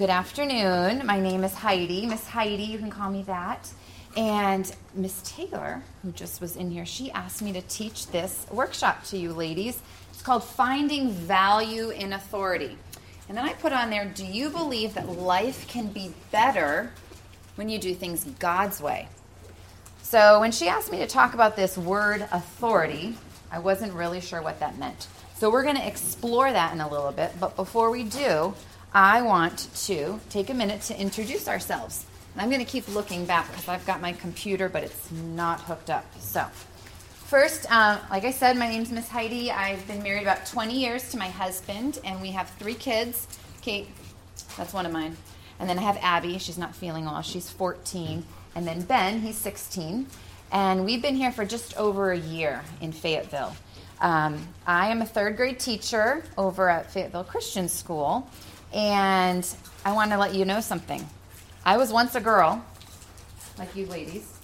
Good afternoon. My name is Heidi. Miss Heidi, you can call me that. And Miss Taylor, who just was in here, she asked me to teach this workshop to you ladies. It's called Finding Value in Authority. And then I put on there, do you believe that life can be better when you do things God's way? So when she asked me to talk about this word authority, I wasn't really sure what that meant. So we're going to explore that in a little bit. But before we do, I want to take a minute to introduce ourselves. I'm going to keep looking back because I've got my computer, but it's not hooked up. So, first, uh, like I said, my name's Miss Heidi. I've been married about 20 years to my husband, and we have three kids. Kate, that's one of mine. And then I have Abby. She's not feeling well. She's 14. And then Ben, he's 16. And we've been here for just over a year in Fayetteville. Um, I am a third grade teacher over at Fayetteville Christian School. And I want to let you know something. I was once a girl, like you ladies.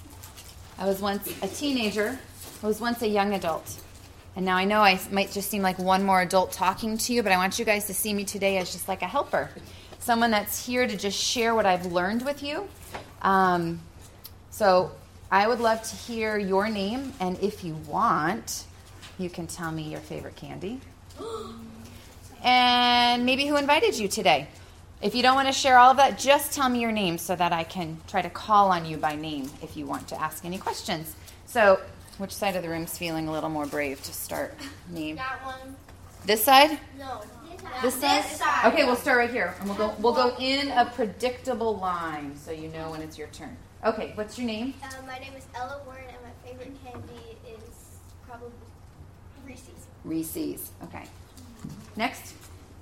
I was once a teenager. I was once a young adult. And now I know I might just seem like one more adult talking to you, but I want you guys to see me today as just like a helper. Someone that's here to just share what I've learned with you. Um, so I would love to hear your name, and if you want, you can tell me your favorite candy. and maybe who invited you today. If you don't want to share all of that, just tell me your name so that I can try to call on you by name if you want to ask any questions. So, which side of the room's feeling a little more brave to start name? That one. This side? No. This side? side. Okay, we'll start right here, and we'll go we'll go in a predictable line so you know when it's your turn. Okay, what's your name? Uh, my name is Ella Warren, and my favorite candy is probably Reese's. Reese's. Okay. Next.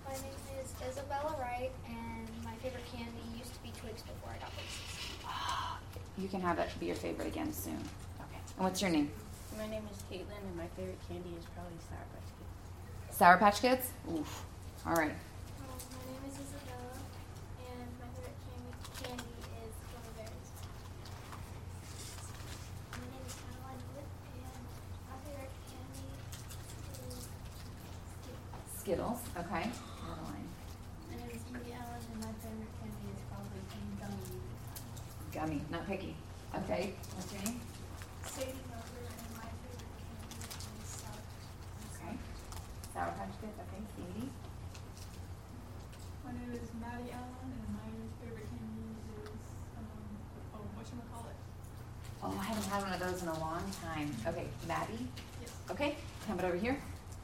My name is Isabella Wright, and my favorite candy used to be Twix before I got Reese's. You can have it be your favorite again soon. Okay. And what's your name? My name is Caitlin, and my favorite candy is probably Sour Patch Kids. Sour Patch Kids? Oof. All right. Um, my name is Isabella, and my favorite candy, candy is gummy bears. My name is Caroline Wood, and my favorite candy is Skittles. Okay. Caroline. My name is Indy Allen, and my favorite candy is probably gummy. Gummy. Not picky. Okay. What's your name? Sadie Miller, and my favorite candy is sour. Okay. Sour Patch Kids. Okay. Sadie. My name is Maddie Allen, and my favorite candy is, um, oh, whatchamacallit? Oh, I haven't had one of those in a long time. Okay. Maddie. Yes. Okay. Come it over here.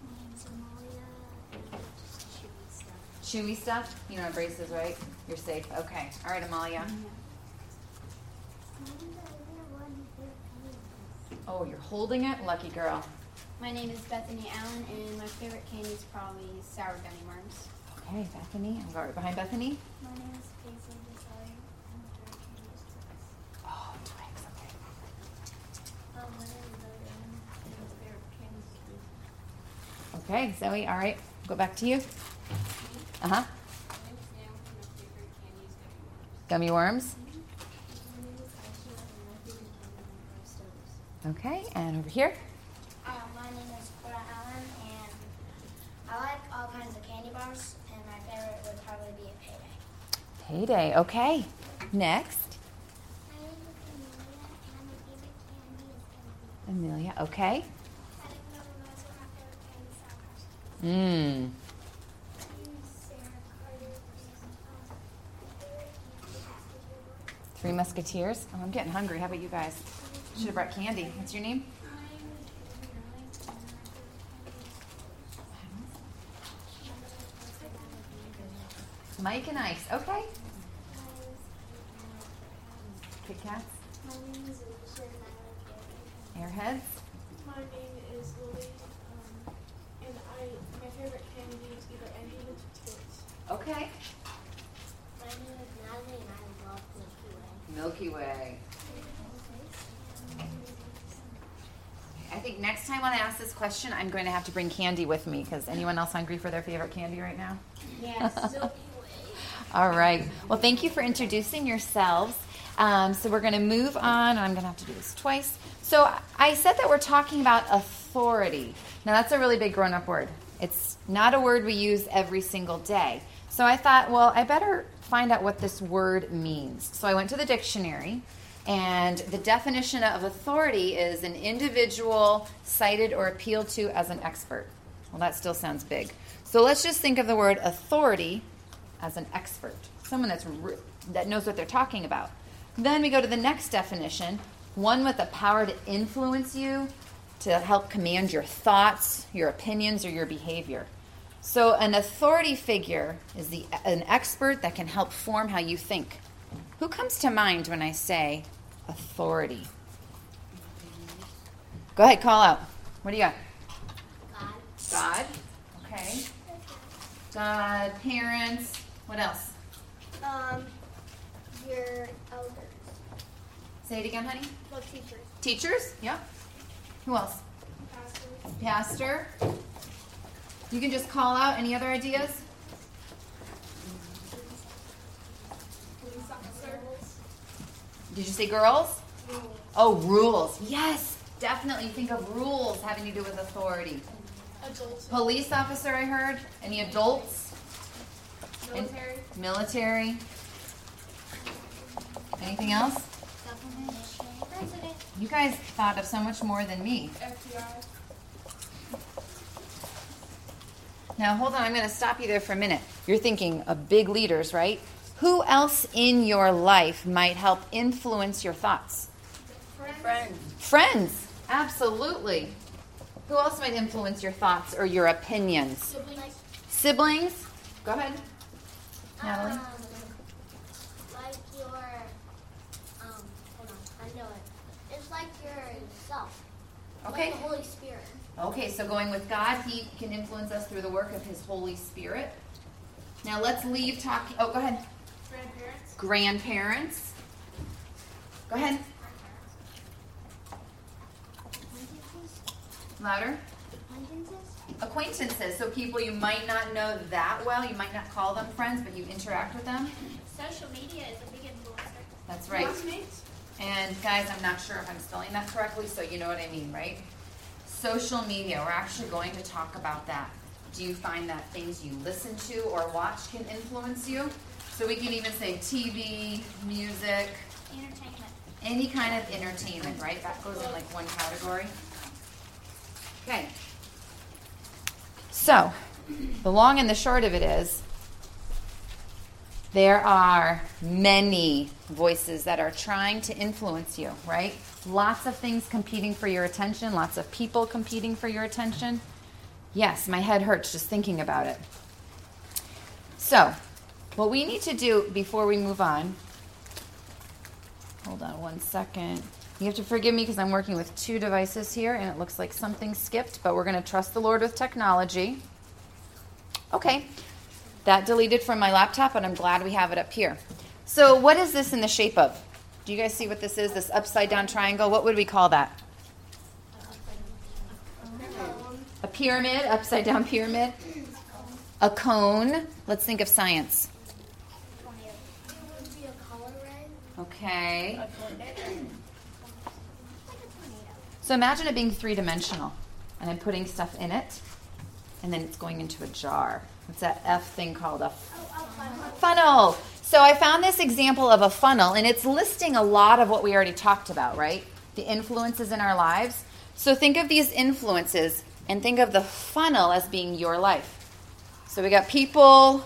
My name's Amalia, and just chewy stuff. Chewy stuff. You know, braces, right? You're safe. Okay. All right, Amalia. Oh, you're holding it. Lucky girl. My name is Bethany Allen, and my favorite candy is probably sour gummy worms. Okay, Bethany. I'm right behind Bethany. My name is Paisley Desire, and my favorite candy Twix. Oh, Twix. Okay. Um, my name is Zoe and my favorite candy is Twix. Okay, Zoe. All right. Go back to you. Uh huh. My name is Sam, and my favorite candy is Gummy worms. worms. My name is Aisha, and my favorite candy are Stoves. Okay, and over here. Uh, my name is Cora Allen, and I like all kinds of candy bars, and my favorite would probably be a payday. Payday. Okay. Next. My name is Amelia, and my favorite candy is gonna. Amelia. Okay. I didn't know those were my favorite candy sour patch Kids. Mmm. My name is Sarah Carter, and um, my favorite candy is Skittle Three Musketeers. Oh, I'm getting hungry. How about you guys? Should have brought candy. What's your name? My name is Kevin Ryan, and my favorite candy is Mike and Ike. Okay. Kit Kats. My name is Alicia, and I like Airheads. My name is Lily, um, and I, my favorite candy is either any of the Twix. Okay. My name is Natalie, and I love Milky Way. I think next time when I ask this question, I'm going to have to bring candy with me because anyone else hungry for their favorite candy right now? Yes, All right. Well, thank you for introducing yourselves. Um, so we're going to move on. I'm going to have to do this twice. So I said that we're talking about authority. Now that's a really big grown-up word. It's not a word we use every single day. So I thought, well, I better find out what this word means. So I went to the dictionary, and the definition of authority is an individual cited or appealed to as an expert. Well, that still sounds big. So let's just think of the word authority as an expert, someone that's that knows what they're talking about. Then we go to the next definition, one with the power to influence you, to help command your thoughts, your opinions, or your behavior. So, an authority figure is the, an expert that can help form how you think. Who comes to mind when I say authority? Go ahead, call out. What do you got? God. God. Okay. God, parents. What else? Um, your elders. Say it again, honey. No teachers. Teachers. Yep. Who else? Pastors. Pastor. You can just call out any other ideas? Did you say girls? Oh, rules. Yes, definitely. You Think of rules having to do with authority. Adults. Police officer, I heard. Any adults? Military. Military. Anything else? Government. President. You guys thought of so much more than me. FBI. Now, hold on. I'm going to stop you there for a minute. You're thinking of big leaders, right? Who else in your life might help influence your thoughts? Friends. Friends. Absolutely. Who else might influence your thoughts or your opinions? Siblings. Siblings? Go ahead. Natalie? Um, like your, um, hold on, I know it. It's like yourself. Okay. Like the Holy Spirit. Okay, so going with God, He can influence us through the work of His Holy Spirit. Now let's leave talking. Oh, go ahead. Grandparents. Grandparents. Go ahead. Louder. Acquaintances. Acquaintances. So people you might not know that well. You might not call them friends, but you interact with them. Social media is a big influencer. That's right. Classmates. And guys, I'm not sure if I'm spelling that correctly, so you know what I mean, right? Social media, we're actually going to talk about that. Do you find that things you listen to or watch can influence you? So we can even say TV, music, Entertainment. any kind of entertainment, right? That goes in like one category. Okay. So, the long and the short of it is there are many voices that are trying to influence you, right? Lots of things competing for your attention, lots of people competing for your attention. Yes, my head hurts just thinking about it. So, what we need to do before we move on Hold on one second. You have to forgive me because I'm working with two devices here and it looks like something skipped, but we're going to trust the Lord with technology. Okay. That deleted from my laptop, and I'm glad we have it up here. So, what is this in the shape of? Do you guys see what this is? This upside down triangle? What would we call that? A pyramid, upside down pyramid. A cone. Let's think of science. Okay. So imagine it being three dimensional, and I'm putting stuff in it, and then it's going into a jar. What's that F thing called? A funnel. So I found this example of a funnel, and it's listing a lot of what we already talked about, right? The influences in our lives. So think of these influences and think of the funnel as being your life. So we got people,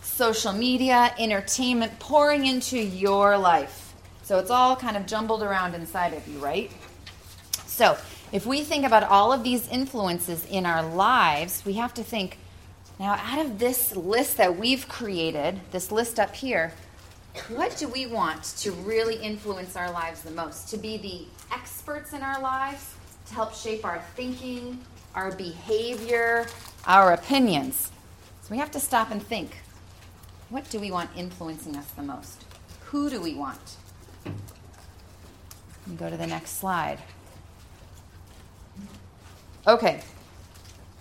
social media, entertainment pouring into your life. So it's all kind of jumbled around inside of you, right? So, if we think about all of these influences in our lives, we have to think now, out of this list that we've created, this list up here, what do we want to really influence our lives the most? To be the experts in our lives, to help shape our thinking, our behavior, our opinions. So, we have to stop and think what do we want influencing us the most? Who do we want? And go to the next slide. Okay.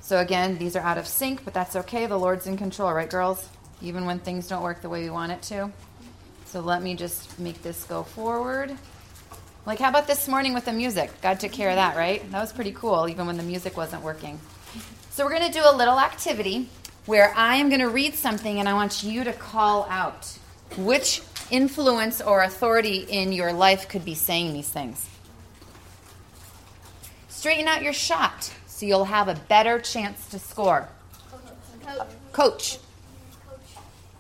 So again, these are out of sync, but that's okay. The Lord's in control, right, girls? Even when things don't work the way we want it to. So let me just make this go forward. Like, how about this morning with the music? God took care of that, right? That was pretty cool, even when the music wasn't working. So, we're going to do a little activity where I am going to read something and I want you to call out. Which influence or authority in your life could be saying these things? Straighten out your shot so you'll have a better chance to score. Coach.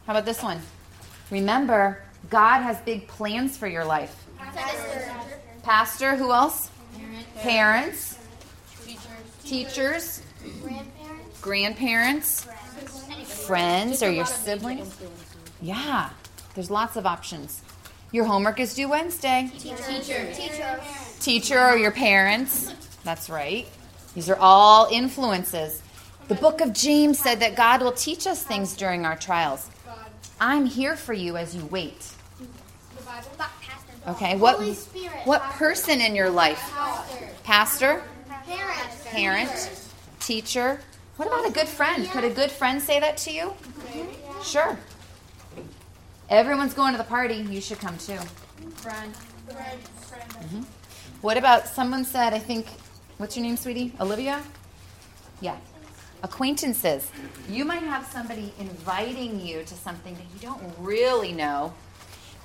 How about this one? Remember, God has big plans for your life. Pastor, who else? Parents, teachers, Grandparents. grandparents, friends, or your siblings. Yeah, there's lots of options. Your homework is due Wednesday. Teacher. Teacher. Teacher or your parents. That's right. These are all influences. The book of James said that God will teach us things during our trials. I'm here for you as you wait. Okay, what what person in your life? Pastor, Parents. parent, teacher. What about a good friend? Could a good friend say that to you? Sure. Everyone's going to the party. You should come too. Friend. Mm-hmm. What about someone said, I think, what's your name, sweetie? Olivia? Yeah. Acquaintances. You might have somebody inviting you to something that you don't really know.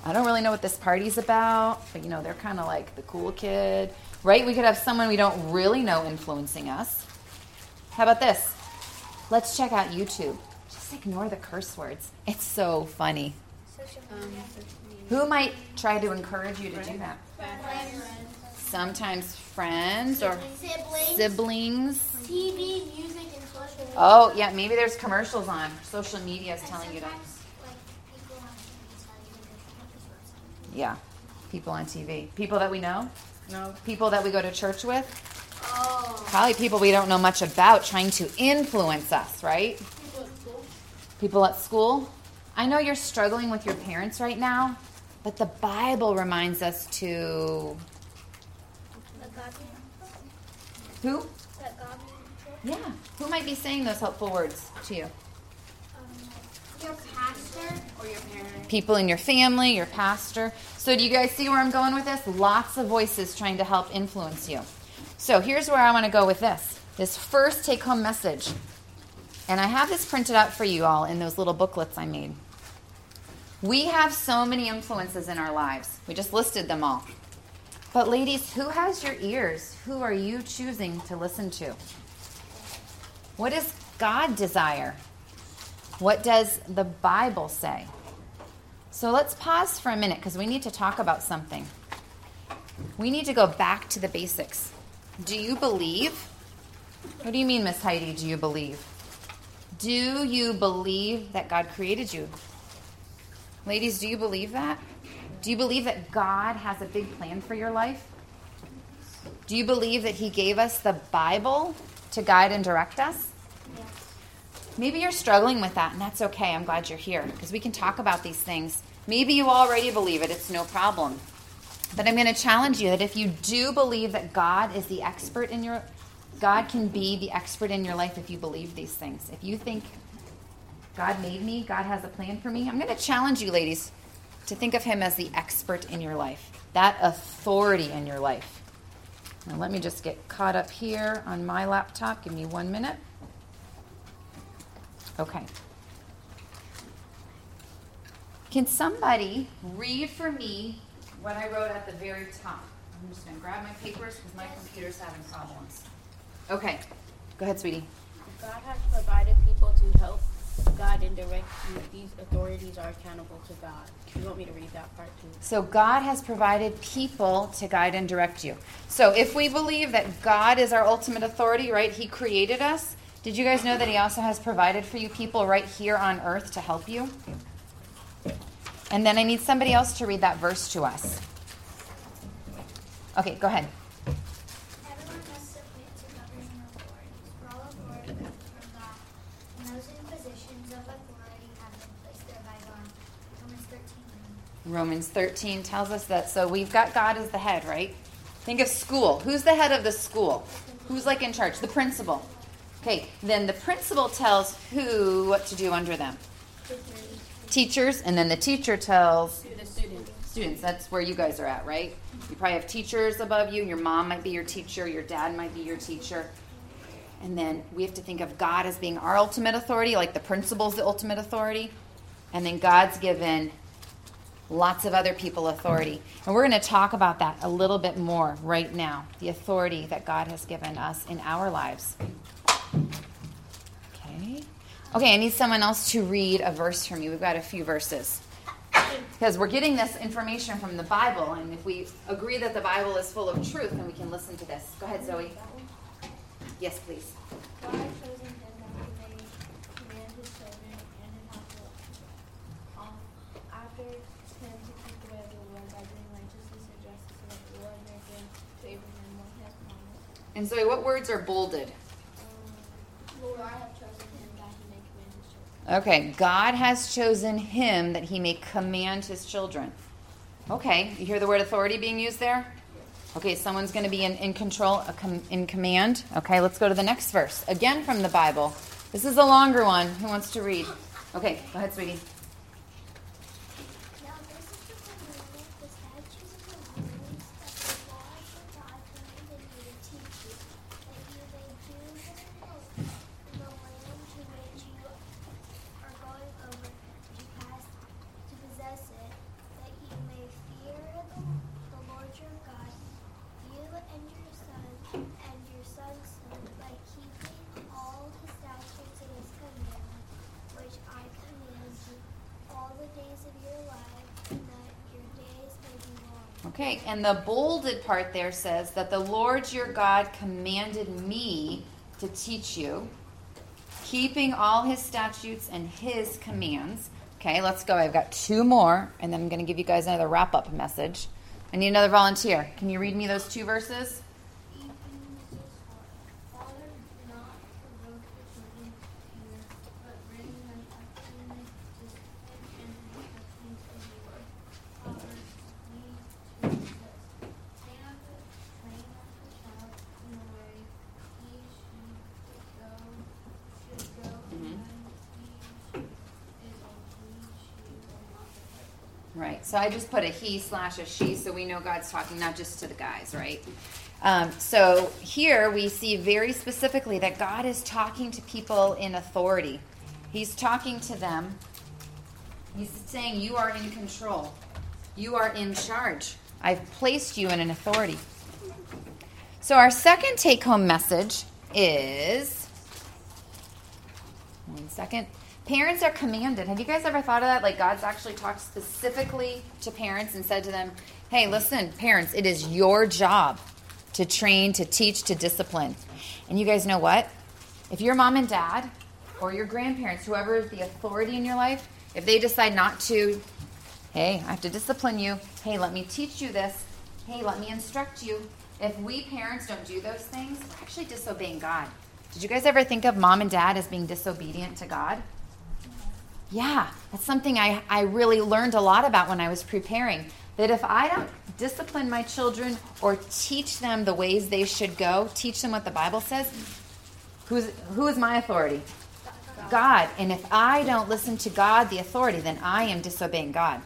I don't really know what this party's about, but you know, they're kind of like the cool kid, right? We could have someone we don't really know influencing us. How about this? Let's check out YouTube. Just ignore the curse words. It's so funny. Um, Who might try to encourage you to do that? Sometimes friends or Siblings. siblings. TV, music, and social media. Oh, yeah, maybe there's commercials on. Social media is telling you to. Like, people on TV tell you to Yeah, people on TV. People that we know? no. People that we go to church with? Oh. Probably people we don't know much about trying to influence us, right? People at school. People at school? I know you're struggling with your parents right now, but the Bible reminds us to. Let God be. Who? Let God be. Yeah. Who might be saying those helpful words to you? Um, your pastor. Or your parents? people in your family, your pastor. So, do you guys see where I'm going with this? Lots of voices trying to help influence you. So, here's where I want to go with this this first take home message. And I have this printed out for you all in those little booklets I made. We have so many influences in our lives. We just listed them all. But, ladies, who has your ears? Who are you choosing to listen to? What does God desire? What does the Bible say? So let's pause for a minute because we need to talk about something. We need to go back to the basics. Do you believe? What do you mean, Miss Heidi? Do you believe? Do you believe that God created you? Ladies, do you believe that? Do you believe that God has a big plan for your life? Do you believe that He gave us the Bible to guide and direct us? Maybe you're struggling with that, and that's okay. I'm glad you're here because we can talk about these things. Maybe you already believe it, it's no problem. But I'm going to challenge you that if you do believe that God is the expert in your God can be the expert in your life if you believe these things. If you think God made me, God has a plan for me, I'm going to challenge you ladies to think of him as the expert in your life. That authority in your life. Now let me just get caught up here on my laptop. Give me 1 minute. Okay. Can somebody read for me what I wrote at the very top? I'm just going to grab my papers because my computer's having problems. Okay. Go ahead, sweetie. God has provided people to help direct you. These authorities are accountable to God. You want me to read that part too? So, God has provided people to guide and direct you. So, if we believe that God is our ultimate authority, right? He created us. Did you guys know that He also has provided for you people right here on earth to help you? And then I need somebody else to read that verse to us. Okay, go ahead. Everyone must submit to governing authorities, for all authority comes from God, and those in positions of authority have been placed there by God. Romans 13. Romans 13 tells us that. So we've got God as the head, right? Think of school. Who's the head of the school? Who's like in charge? The principal. Okay, then the principal tells who what to do under them. Teachers, and then the teacher tells The student. students. That's where you guys are at, right? You probably have teachers above you. Your mom might be your teacher. Your dad might be your teacher. And then we have to think of God as being our ultimate authority, like the principal's the ultimate authority. And then God's given lots of other people authority. And we're going to talk about that a little bit more right now the authority that God has given us in our lives. Okay. Okay, I need someone else to read a verse from you. We've got a few verses. Because we're getting this information from the Bible, and if we agree that the Bible is full of truth, then we can listen to this. Go ahead, Zoe. Yes, please. God has chosen him that he may command his children and his household um, after him to keep the way of the Lord by doing righteousness and justice so that the Lord may give to Abraham what he has promised. And Zoe, what words are bolded? Lord, I have chosen him that he may command his children. Okay, God has chosen him that he may command his children. Okay, you hear the word authority being used there? Okay, someone's going to be in, in control, com, in command. Okay, let's go to the next verse. Again from the Bible. This is a longer one. Who wants to read? Okay, go ahead, sweetie. Now this is the commandment, the statutes and the rules that the Lord your God commanded you to teach you, that you may do them in the land to which you are going over to pass to possess it, that you may fear the, the Lord your God, you and your son and your son's son, by keeping all his statutes and his commandments, which I command you all the days of your life, and that your days may be long. Okay, and the bolded part there says that the Lord your God commanded me to teach you, keeping all his statutes and his commands. Okay, let's go. I've got two more, and then I'm going to give you guys another wrap up message. I need another volunteer. Can you read me those two verses? Father, do not provoke the children to anger, but bring them up in the discipline and instructions of the Lord. Proverbs 22 says, Train up the, train up the child in the way he should go, should go, Mhm. and when he is old, he will not depart. Right. So I just put a he slash a she, so we know God's talking not just to the guys, right? Um, so here we see very specifically that God is talking to people in authority. He's talking to them. He's saying, You are in control, you are in charge. I've placed you in an authority. So our second take home message is one second. Parents are commanded. Have you guys ever thought of that? Like God's actually talked specifically to parents and said to them, hey, listen, parents, it is your job to train, to teach, to discipline. And you guys know what? If your mom and dad or your grandparents, whoever is the authority in your life, if they decide not to, hey, I have to discipline you. Hey, let me teach you this. Hey, let me instruct you. If we parents don't do those things, we're actually disobeying God. Did you guys ever think of mom and dad as being disobedient to God? Yeah, that's something I, I really learned a lot about when I was preparing. That if I don't discipline my children or teach them the ways they should go, teach them what the Bible says, who's, who is my authority? God. And if I don't listen to God, the authority, then I am disobeying God.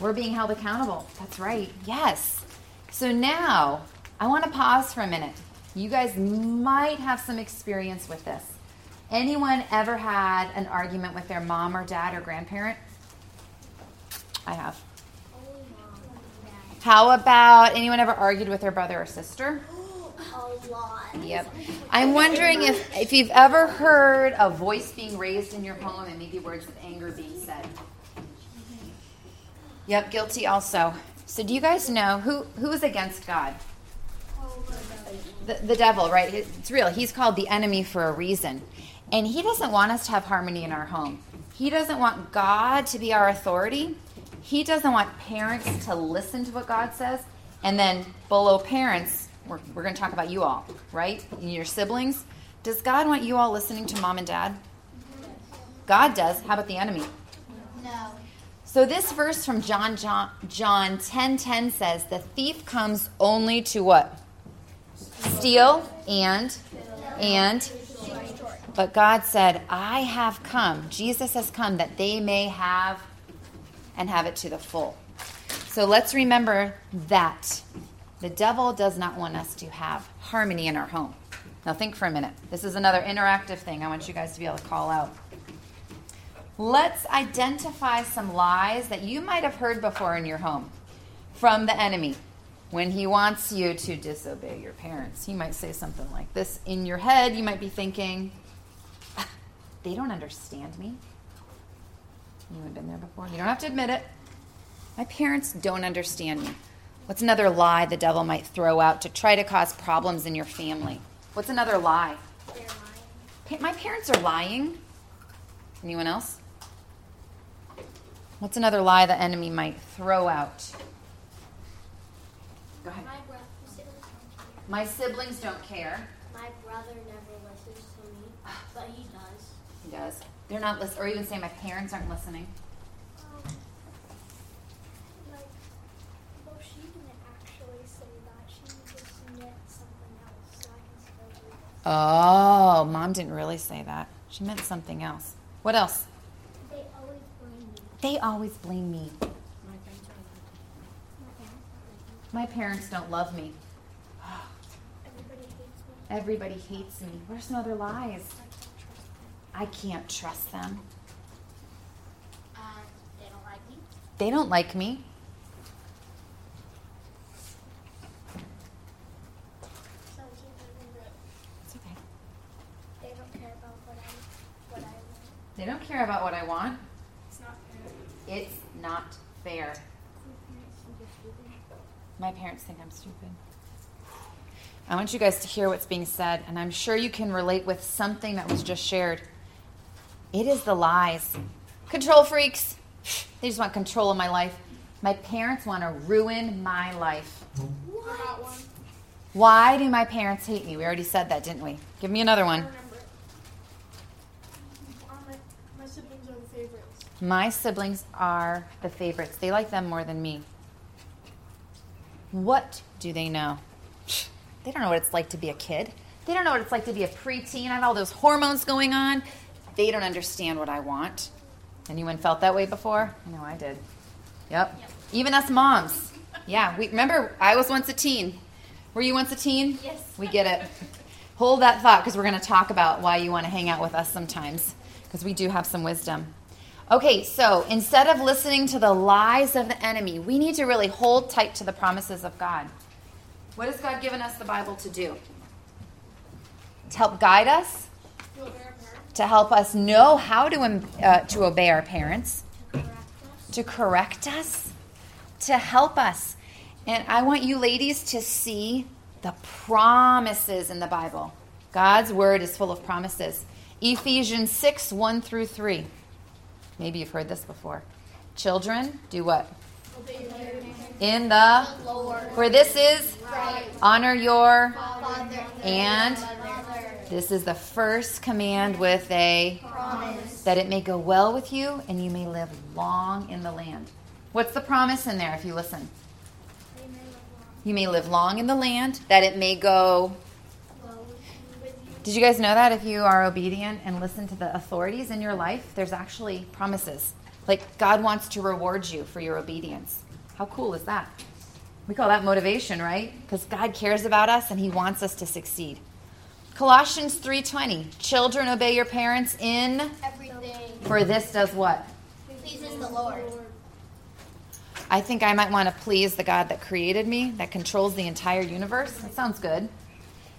We're being held accountable. That's right. Yes. So now I want to pause for a minute. You guys might have some experience with this. Anyone ever had an argument with their mom or dad or grandparent? I have. Only mom. Dad. How about anyone ever argued with their brother or sister? A lot. Yep. I'm wondering if, if you've ever heard a voice being raised in your home and maybe words of anger being said. Yep, guilty also. So do you guys know who who is against God? Oh, the, the devil, right? It's real. He's called the enemy for a reason. And he doesn't want us to have harmony in our home. He doesn't want God to be our authority. He doesn't want parents to listen to what God says. And then below parents, we're, we're going to talk about you all, right? And your siblings. Does God want you all listening to mom and dad? God does. How about the enemy? No. So this verse from John John John 10:10 says, "The thief comes only to what? Steal and and but God said, I have come. Jesus has come that they may have and have it to the full. So let's remember that the devil does not want us to have harmony in our home. Now think for a minute. This is another interactive thing I want you guys to be able to call out. Let's identify some lies that you might have heard before in your home from the enemy. When he wants you to disobey your parents, he might say something like this. In your head, you might be thinking, "Ah, they don't understand me. You have been there before. You don't have to admit it. My parents don't understand me. What's another lie the devil might throw out to try to cause problems in your family? What's another lie? They're lying. My parents are lying. Anyone else? What's another lie the enemy might throw out? Go ahead. My brother, siblings don't care. My siblings don't care. My brother never listens to me, but he does. They're not listening, or even say my parents aren't listening. Um, like, well, she didn't actually say that. She just meant something else, so I can still do this. Oh, mom didn't really say that. She meant something else. What else? They always blame me. They always blame me. My parents are like My parents don't My parents don't love me. me. Everybody hates me. Everybody hates me. What are some other lies? I can't trust them. I can't trust them. Uh, they don't like me. They don't like me. So it's even that It's okay. they don't care about what I, want. They don't care about what I want. It's not fair. It's not fair. Think you're stupid. My parents think I'm stupid. I want you guys to hear what's being said, and I'm sure you can relate with something that was just shared. It is the lies. Control freaks. They just want control of my life. My parents want to ruin my life. One. Why do my parents hate me? We already said that, didn't we? Give me another one. remember it. My, my siblings are the favorites. My siblings are the favorites. They like them more than me. What do they know? They don't know what it's like to be a kid. They don't know what it's like to be a preteen. I have all those hormones going on. They don't understand what I want. Anyone felt that way before? I know I did. Yep. Even us moms. Yeah, we remember I was once a teen. Were you once a teen? Yes. We get it. Hold that thought because we're going to talk about why you want to hang out with us sometimes because we do have some wisdom. Okay, so instead of listening to the lies of the enemy, we need to really hold tight to the promises of God. What has God given us the Bible to do? To help guide us, To obey our parents. to help us know how to, um, uh, to obey our parents, to correct us, to help us. And I want you ladies to see the promises in the Bible. God's word is full of promises. Ephesians 6 1 through 3. Maybe you've heard this before. Children, do what? Obey your parents. In the Lord. where this is Right. honor your Father. and. This is the first command with a Promise. that it may go well with you and you may live long in the land. What's the promise in there if you listen? You may live long in the land, that it may go. Well, with you. Did you guys know that if you are obedient and listen to the authorities in your life, there's actually promises. Like God wants to reward you for your obedience. How cool is that? We call that motivation, right? Because God cares about us and he wants us to succeed. Colossians 3:20. Children obey your parents in Everything for this does what? pleases the Lord. I think I might want to please the God that created me, that controls the entire universe. That sounds good.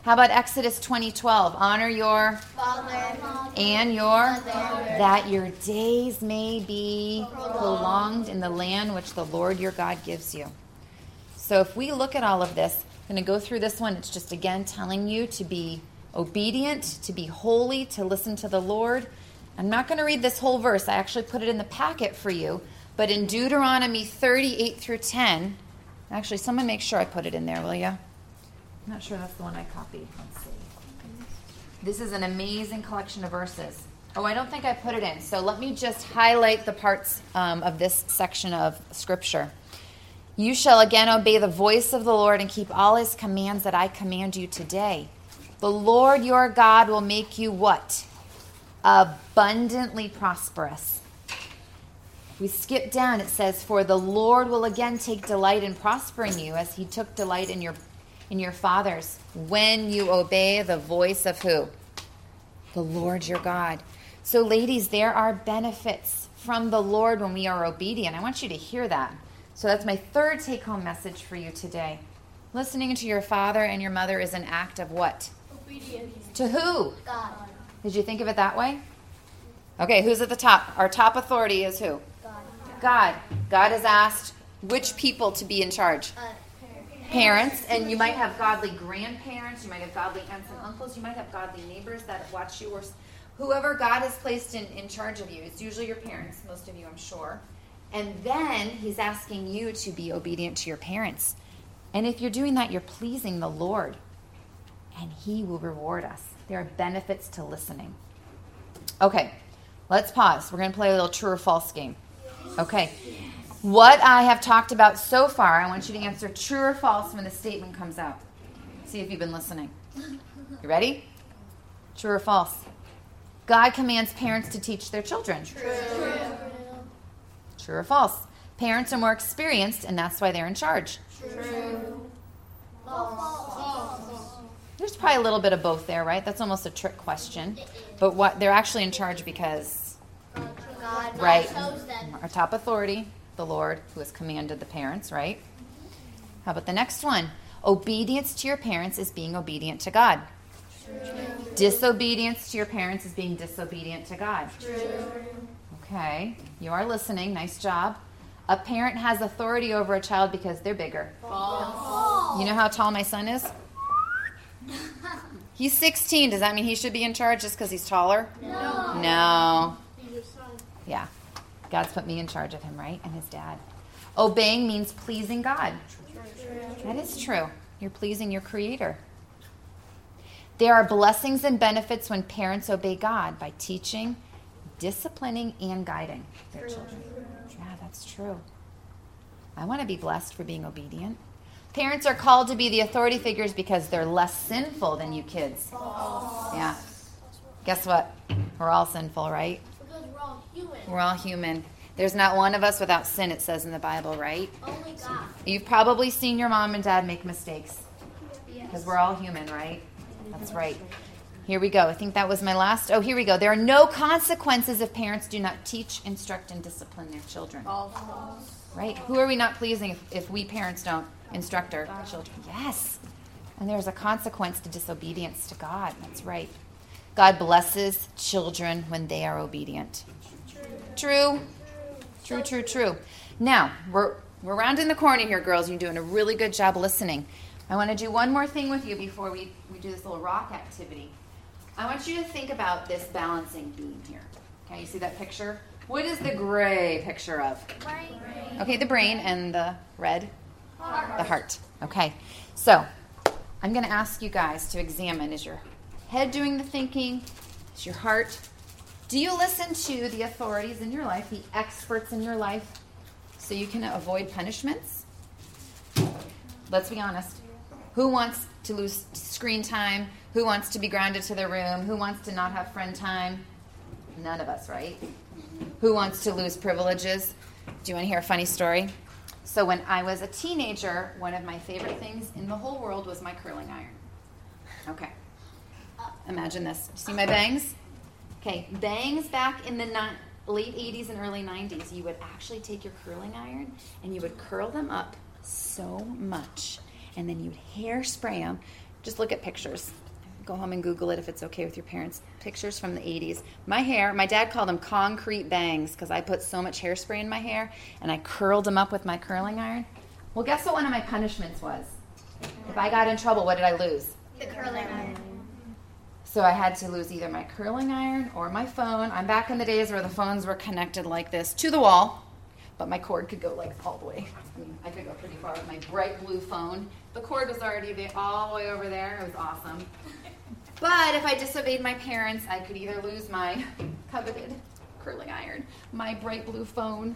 How about Exodus 20:12? Honor your Father. and your that your days may be prolonged in the land which the Lord your God gives you. So if we look at all of this, I'm going to go through this one. It's just again telling you to be obedient, to be holy, to listen to the Lord. I'm not going to read this whole verse. I actually put it in the packet for you. But in Deuteronomy 38 through 10, actually, someone make sure I put it in there, will you? I'm not sure that's the one I copied. Let's see. This is an amazing collection of verses. Oh, I don't think I put it in. So let me just highlight the parts um, of this section of Scripture. You shall again obey the voice of the Lord and keep all his commands that I command you today. The Lord your God will make you what? Abundantly prosperous. We skip down, it says, For the Lord will again take delight in prospering you as he took delight in your in your fathers when you obey the voice of who? The Lord your God. So, ladies, there are benefits from the Lord when we are obedient. I want you to hear that. So, that's my third take home message for you today. Listening to your father and your mother is an act of what? Obedience. To who? God. Did you think of it that way? Okay, who's at the top? Our top authority is who? God. God. God has asked which people to be in charge? Uh, Parents, and you might have godly grandparents, you might have godly aunts and uncles, you might have godly neighbors that watch you, or whoever God has placed in, in charge of you. It's usually your parents, most of you, I'm sure. And then He's asking you to be obedient to your parents. And if you're doing that, you're pleasing the Lord, and He will reward us. There are benefits to listening. Okay, let's pause. We're going to play a little true or false game. Okay. What I have talked about so far, I want you to answer true or false when the statement comes out. See if you've been listening. You ready? True or false? God commands parents to teach their children. True. True or false? Parents are more experienced, and that's why they're in charge. There's probably a little bit of both there, right? That's almost a trick question. But what they're actually in charge because God right our top authority, the Lord, who has commanded the parents, right? How about the next one? Obedience to your parents is being obedient to God. Disobedience to your parents is being disobedient to God. Okay, you are listening. Nice job. A parent has authority over a child because they're bigger. You know how tall my son is? He's 16. Does that mean he should be in charge just because he's taller? No. No. Yeah. God's put me in charge of him, right? And his dad. Obeying means pleasing God. That is true. You're pleasing your creator. There are blessings and benefits when parents obey God by teaching, disciplining, and guiding their children. Yeah, that's true. I want to be blessed for being obedient. Parents are called to be the authority figures because they're less sinful than you kids. Yeah. Guess what? We're all sinful, right? Because we're all human. We're all human. There's not one of us without sin, it says in the Bible, right? Only God. You've probably seen your mom and dad make mistakes because we're all human, right? That's right. Here we go. I think that was my last. Oh, here we go. There are no consequences if parents do not teach, instruct, and discipline their children. Right? Who are we not pleasing if, if we parents don't instruct our children? Yes. And there's a consequence to disobedience to God. That's right. God blesses children when they are obedient. True. True, true, true. Now, we're, we're rounding the corner here, girls. You're doing a really good job listening. I want to do one more thing with you before we, we do this little rock activity. I want you to think about this balancing beam here. Okay, you see that picture? What is the gray picture of? Brain. Okay, the brain and the red? The heart. Okay, so I'm going to ask you guys to examine is your head doing the thinking? Is your heart? Do you listen to the authorities in your life, the experts in your life, so you can avoid punishments? Let's be honest. Who wants to lose screen time? Who wants to be grounded to their room? Who wants to not have friend time? None of us, right? Who wants to lose privileges? Do you want to hear a funny story? So, when I was a teenager, one of my favorite things in the whole world was my curling iron. Okay. Imagine this. See my bangs? Okay, bangs back in the ni- late 80s and early 90s, you would actually take your curling iron and you would curl them up so much, and then you'd hairspray them. Just look at pictures. Go home and Google it if it's okay with your parents. Pictures from the 80s. My hair, my dad called them concrete bangs because I put so much hairspray in my hair and I curled them up with my curling iron. Well, guess what one of my punishments was? If I got in trouble, what did I lose? The curling iron. So I had to lose either my curling iron or my phone. I'm back in the days where the phones were connected like this to the wall, but my cord could go like all the way. I mean, I could go pretty far with my bright blue phone. The cord was already all the way over there. It was awesome. But if I disobeyed my parents, I could either lose my coveted curling iron, my bright blue phone,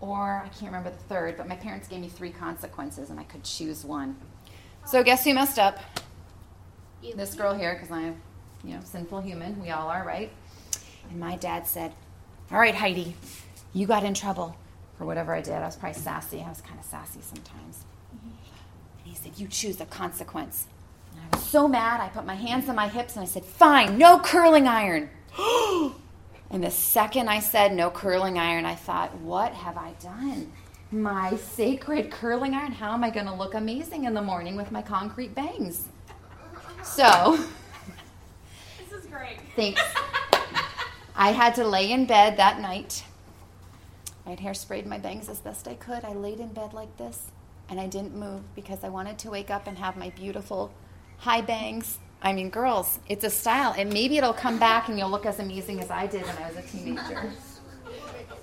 or I can't remember the third, but my parents gave me three consequences and I could choose one. So guess who messed up? this girl here because I'm, you know, sinful human. We all are, right? And my dad said, "All right, Heidi, you got in trouble for whatever I did. I was probably sassy. I was kind of sassy sometimes." And he said, "You choose a consequence." I was so mad. I put my hands on my hips and I said, "Fine, no curling iron." And the second I said no curling iron, I thought, what have I done? My sacred curling iron, how am I going to look amazing in the morning with my concrete bangs? So, This is great. thanks. I had to lay in bed that night. I had hairsprayed my bangs as best I could. I laid in bed like this, and I didn't move because I wanted to wake up and have my beautiful high bangs. I mean, girls, it's a style, and maybe it'll come back and you'll look as amazing as I did when I was a teenager.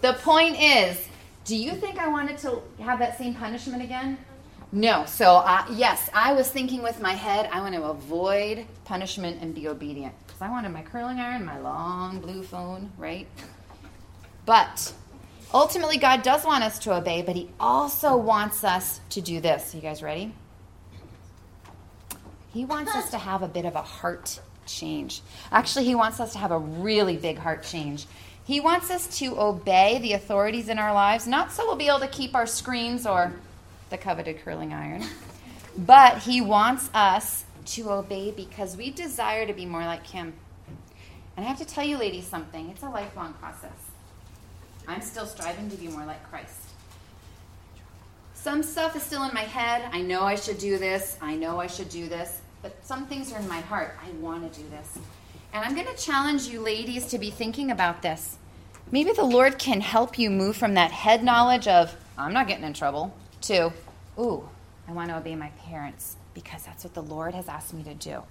The point is, do you think I wanted to have that same punishment again? No. So, uh, yes, I was thinking with my head, I want to avoid punishment and be obedient. Because I wanted my curling iron, my long blue phone, right? But ultimately, God does want us to obey, but He also wants us to do this. You guys ready? He wants us to have a bit of a heart change. Actually, He wants us to have a really big heart change. He wants us to obey the authorities in our lives, not so we'll be able to keep our screens or the coveted curling iron, but He wants us to obey because we desire to be more like Him. And I have to tell you, ladies, something. It's a lifelong process. I'm still striving to be more like Christ. Some stuff is still in my head. I know I should do this. I know I should do this. But some things are in my heart. I want to do this. And I'm going to challenge you, ladies, to be thinking about this. Maybe the Lord can help you move from that head knowledge of, I'm not getting in trouble, to, ooh, I want to obey my parents because that's what the Lord has asked me to do.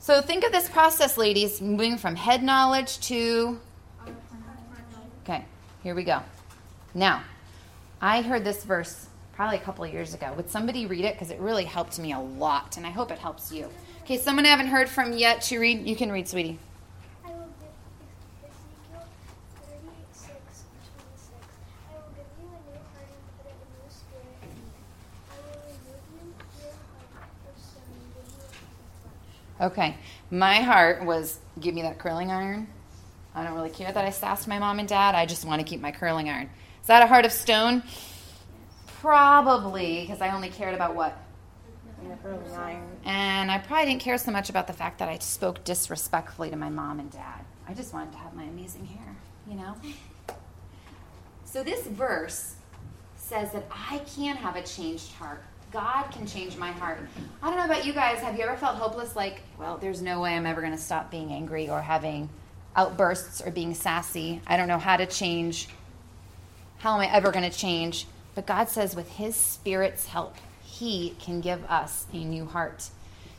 So think of this process, ladies, moving from head knowledge to. Okay, here we go. Now, I heard this verse probably a couple years ago. Would somebody read it? Because it really helped me a lot, and I hope it helps you. Okay, someone I haven't heard from yet to read. You can read, sweetie. I will give Ezekiel 36, 26. I will give you a new heart and a new spirit. I will remove your heart of stone and give you a heart of flesh. Okay, my heart was give me that curling iron. I don't really care that I sassed my mom and dad. I just want to keep my curling iron. Is that a heart of stone? Probably, because I only cared about what? And I probably didn't care so much about the fact that I spoke disrespectfully to my mom and dad. I just wanted to have my amazing hair, you know? So this verse says that I can have a changed heart. God can change my heart. I don't know about you guys. Have you ever felt hopeless? Like, well, there's no way I'm ever going to stop being angry or having outbursts or being sassy. I don't know how to change. How am I ever going to change? But God says, with His Spirit's help, He can give us a new heart.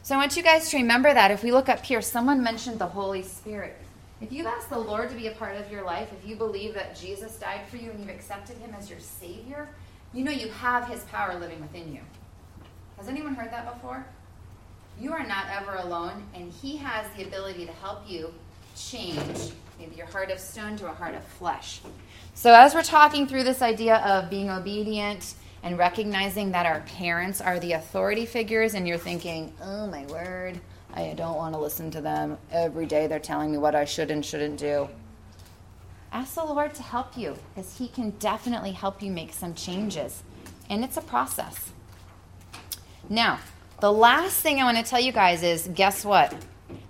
So I want you guys to remember that. If we look up here, someone mentioned the Holy Spirit. If you've asked the Lord to be a part of your life, if you believe that Jesus died for you and you've accepted Him as your Savior, you know you have His power living within you. Has anyone heard that before? You are not ever alone, and He has the ability to help you change maybe your heart of stone to a heart of flesh. So, as we're talking through this idea of being obedient and recognizing that our parents are the authority figures, and you're thinking, oh my word, I don't want to listen to them. Every day they're telling me what I should and shouldn't do. Ask the Lord to help you because He can definitely help you make some changes. And it's a process. Now, the last thing I want to tell you guys is guess what?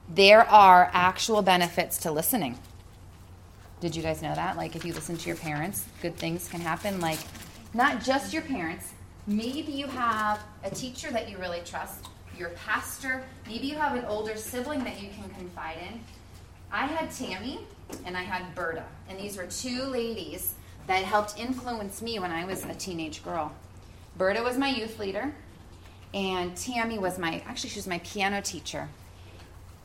There are actual benefits to listening. Did you guys know that? Like, if you listen to your parents, good things can happen. Like, not just your parents. Maybe you have a teacher that you really trust, your pastor. Maybe you have an older sibling that you can confide in. I had Tammy and I had Berta, and these were two ladies that helped influence me when I was a teenage girl. Berta was my youth leader, and Tammy was my actually she was my piano teacher.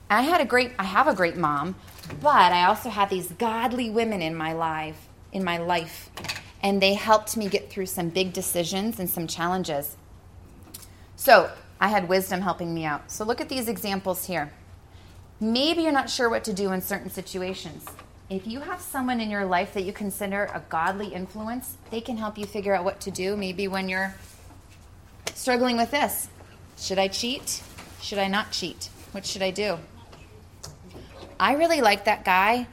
I had a great I have a great mom, but I also had these godly women in my life in my life and they helped me get through some big decisions and some challenges. So, I had wisdom helping me out. So look at these examples here. Maybe you're not sure what to do in certain situations. If you have someone in your life that you consider a godly influence, they can help you figure out what to do maybe when you're struggling with this. Should I cheat? Should I not cheat? What should I do? I really like that guy,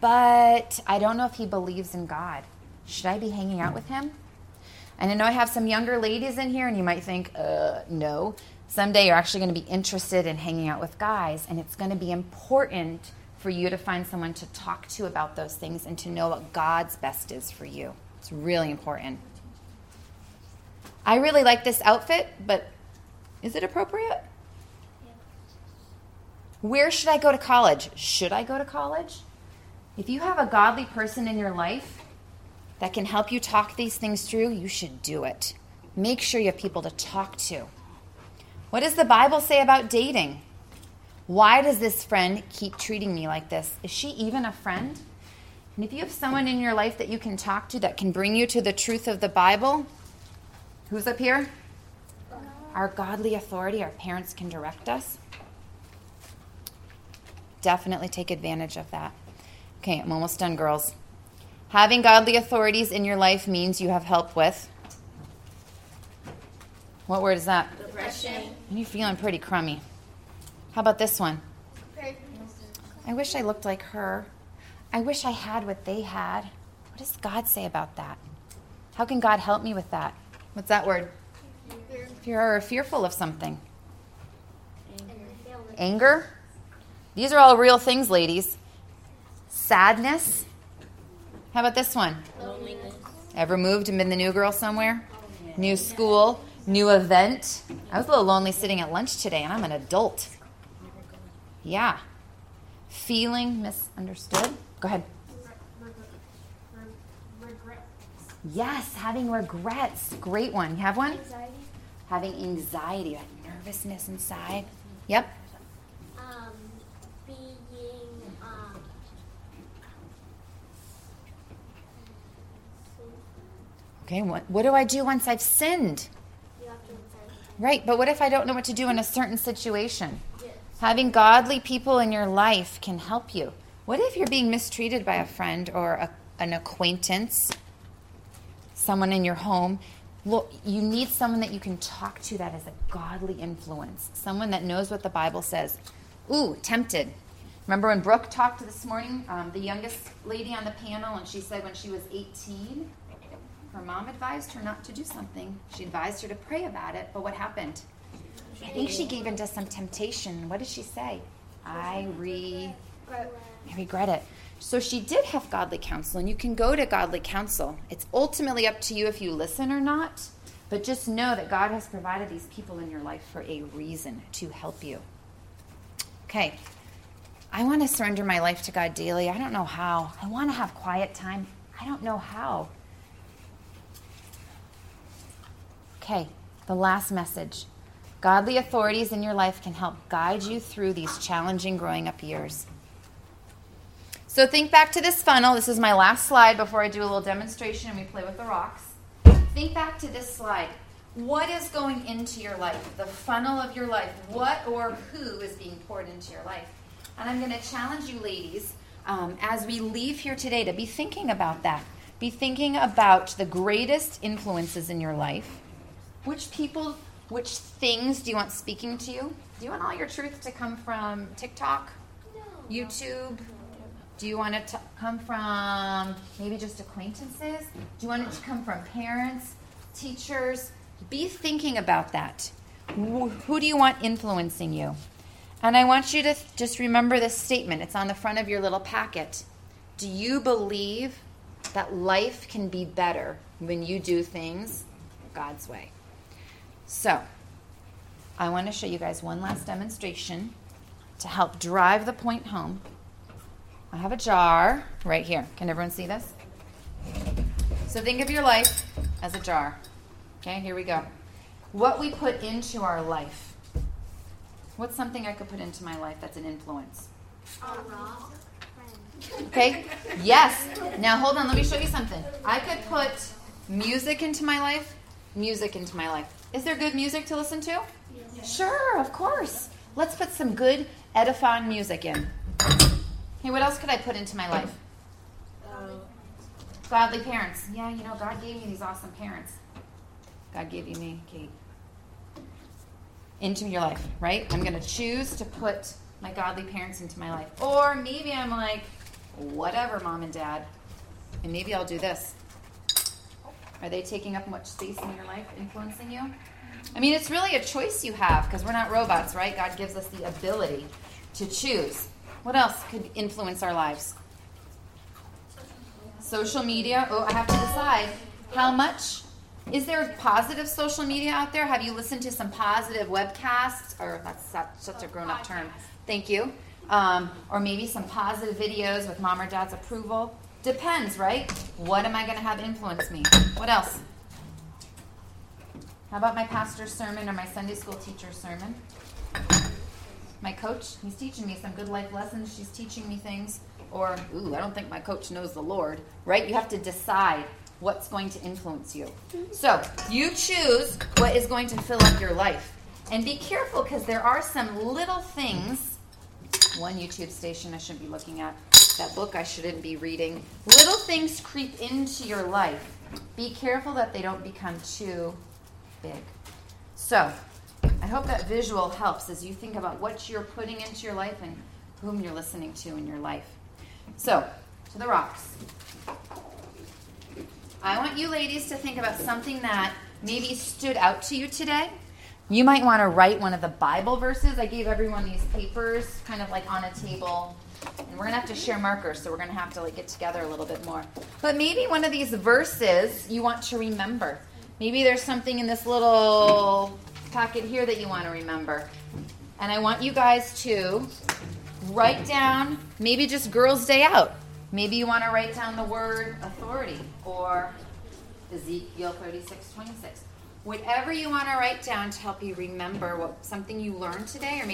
but I don't know if he believes in God. Should I be hanging out with him? And I know I have some younger ladies in here, and you might think, uh, no. Someday you're actually going to be interested in hanging out with guys, and it's going to be important for you to find someone to talk to about those things and to know what God's best is for you. It's really important. I really like this outfit, but is it appropriate? Where should I go to college? Should I go to college? If you have a godly person in your life that can help you talk these things through, you should do it. Make sure you have people to talk to. What does the Bible say about dating? Why does this friend keep treating me like this? Is she even a friend? And if you have someone in your life that you can talk to that can bring you to the truth of the Bible, who's up here? Our godly authority, our parents can direct us. Definitely take advantage of that. Okay, I'm almost done, girls. Having godly authorities in your life means you have help with. What word is that? Depression. You're feeling pretty crummy. How about this one? I wish I looked like her. I wish I had what they had. What does God say about that? How can God help me with that? What's that word? Fear or fearful of something. Anger. These are all real things, ladies. Sadness. How about this one? Loneliness. Ever moved and been the new girl somewhere? New school, new event. I was a little lonely sitting at lunch today, and I'm an adult. Yeah. Feeling misunderstood. Go ahead. Yes, having regrets. Great one. You have one? Anxiety. Having anxiety, that nervousness inside. Yep. Um, being, um, Okay, what, what do I do once I've sinned? you have to insert. Right, but what if I don't know what to do in a certain situation? Yes. Having godly people in your life can help you. What if you're being mistreated by a friend or a, an acquaintance, someone in your home? Look, you need someone that you can talk to that is a godly influence, someone that knows what the Bible says. Ooh, tempted. Remember when Brooke talked this morning, um, the youngest lady on the panel, and she said when she was 18, her mom advised her not to do something. She advised her to pray about it, but what happened? I think she gave into some temptation. What did she say? I re I regret it. So she did have godly counsel, and you can go to godly counsel. It's ultimately up to you if you listen or not, but just know that God has provided these people in your life for a reason to help you. Okay, I want to surrender my life to God daily. I don't know how. I want to have quiet time. I don't know how. Okay, the last message. Godly authorities in your life can help guide you through these challenging growing up years. So think back to this funnel. This is my last slide before I do a little demonstration and we play with the rocks. Think back to this slide. What is going into your life? The funnel of your life. What or who is being poured into your life? And I'm going to challenge you, ladies, um, as we leave here today, to be thinking about that. Be thinking about the greatest influences in your life. Which people, which things do you want speaking to you? Do you want all your truth to come from TikTok, YouTube? Do you want it to come from maybe just acquaintances? Do you want it to come from parents, teachers? Be thinking about that. Who do you want influencing you? And I want you to just remember this statement. It's on the front of your little packet. Do you believe that life can be better when you do things God's way? So, I want to show you guys one last demonstration to help drive the point home. I have a jar right here. Can everyone see this? So think of your life as a jar. Okay, here we go. What we put into our life. What's something I could put into my life that's an influence? Okay? Yes. Now hold on, let me show you something. I could put music into my life, music into my life. Is there good music to listen to? Sure, of course. Let's put some good edifying music in. Hey, what else could I put into my life? Uh, godly parents. Yeah, you know, God gave me these awesome parents. God gave you me, Kate. Into your life, right? I'm going to choose to put my godly parents into my life. Or maybe I'm like, whatever, mom and dad. And maybe I'll do this. Are they taking up much space in your life, influencing you? I mean, it's really a choice you have because we're not robots, right? God gives us the ability to choose. What else could influence our lives? Social media. Oh, I have to decide how much. Is there positive social media out there? Have you listened to some positive webcasts? Or that's such, a grown up term. Thank you. Um, or maybe some positive videos with mom or dad's approval. Depends, right? What am I going to have influence me? What else? How about my pastor's sermon or my Sunday school teacher's sermon? My coach, he's teaching me some good life lessons. She's teaching me things. Or, ooh, I don't think my coach knows the Lord, right? You have to decide what's going to influence you. So, you choose what is going to fill up your life. And be careful because there are some little things. One YouTube station I shouldn't be looking at. That book I shouldn't be reading. Little things creep into your life. Be careful that they don't become too big. So, I hope that visual helps as you think about what you're putting into your life and whom you're listening to in your life. So, to the rocks. I want you ladies to think about something that maybe stood out to you today. You might want to write one of the Bible verses. I gave everyone these papers kind of like on a table. And we're going to have to share markers, so we're going to have to like get together a little bit more. But maybe one of these verses you want to remember. Maybe there's something in this little packet here that you want to remember. And I want you guys to write down maybe just Girls' Day Out. Maybe you want to write down the word authority or Ezekiel 36 26. Whatever you want to write down to help you remember what something you learned today, or maybe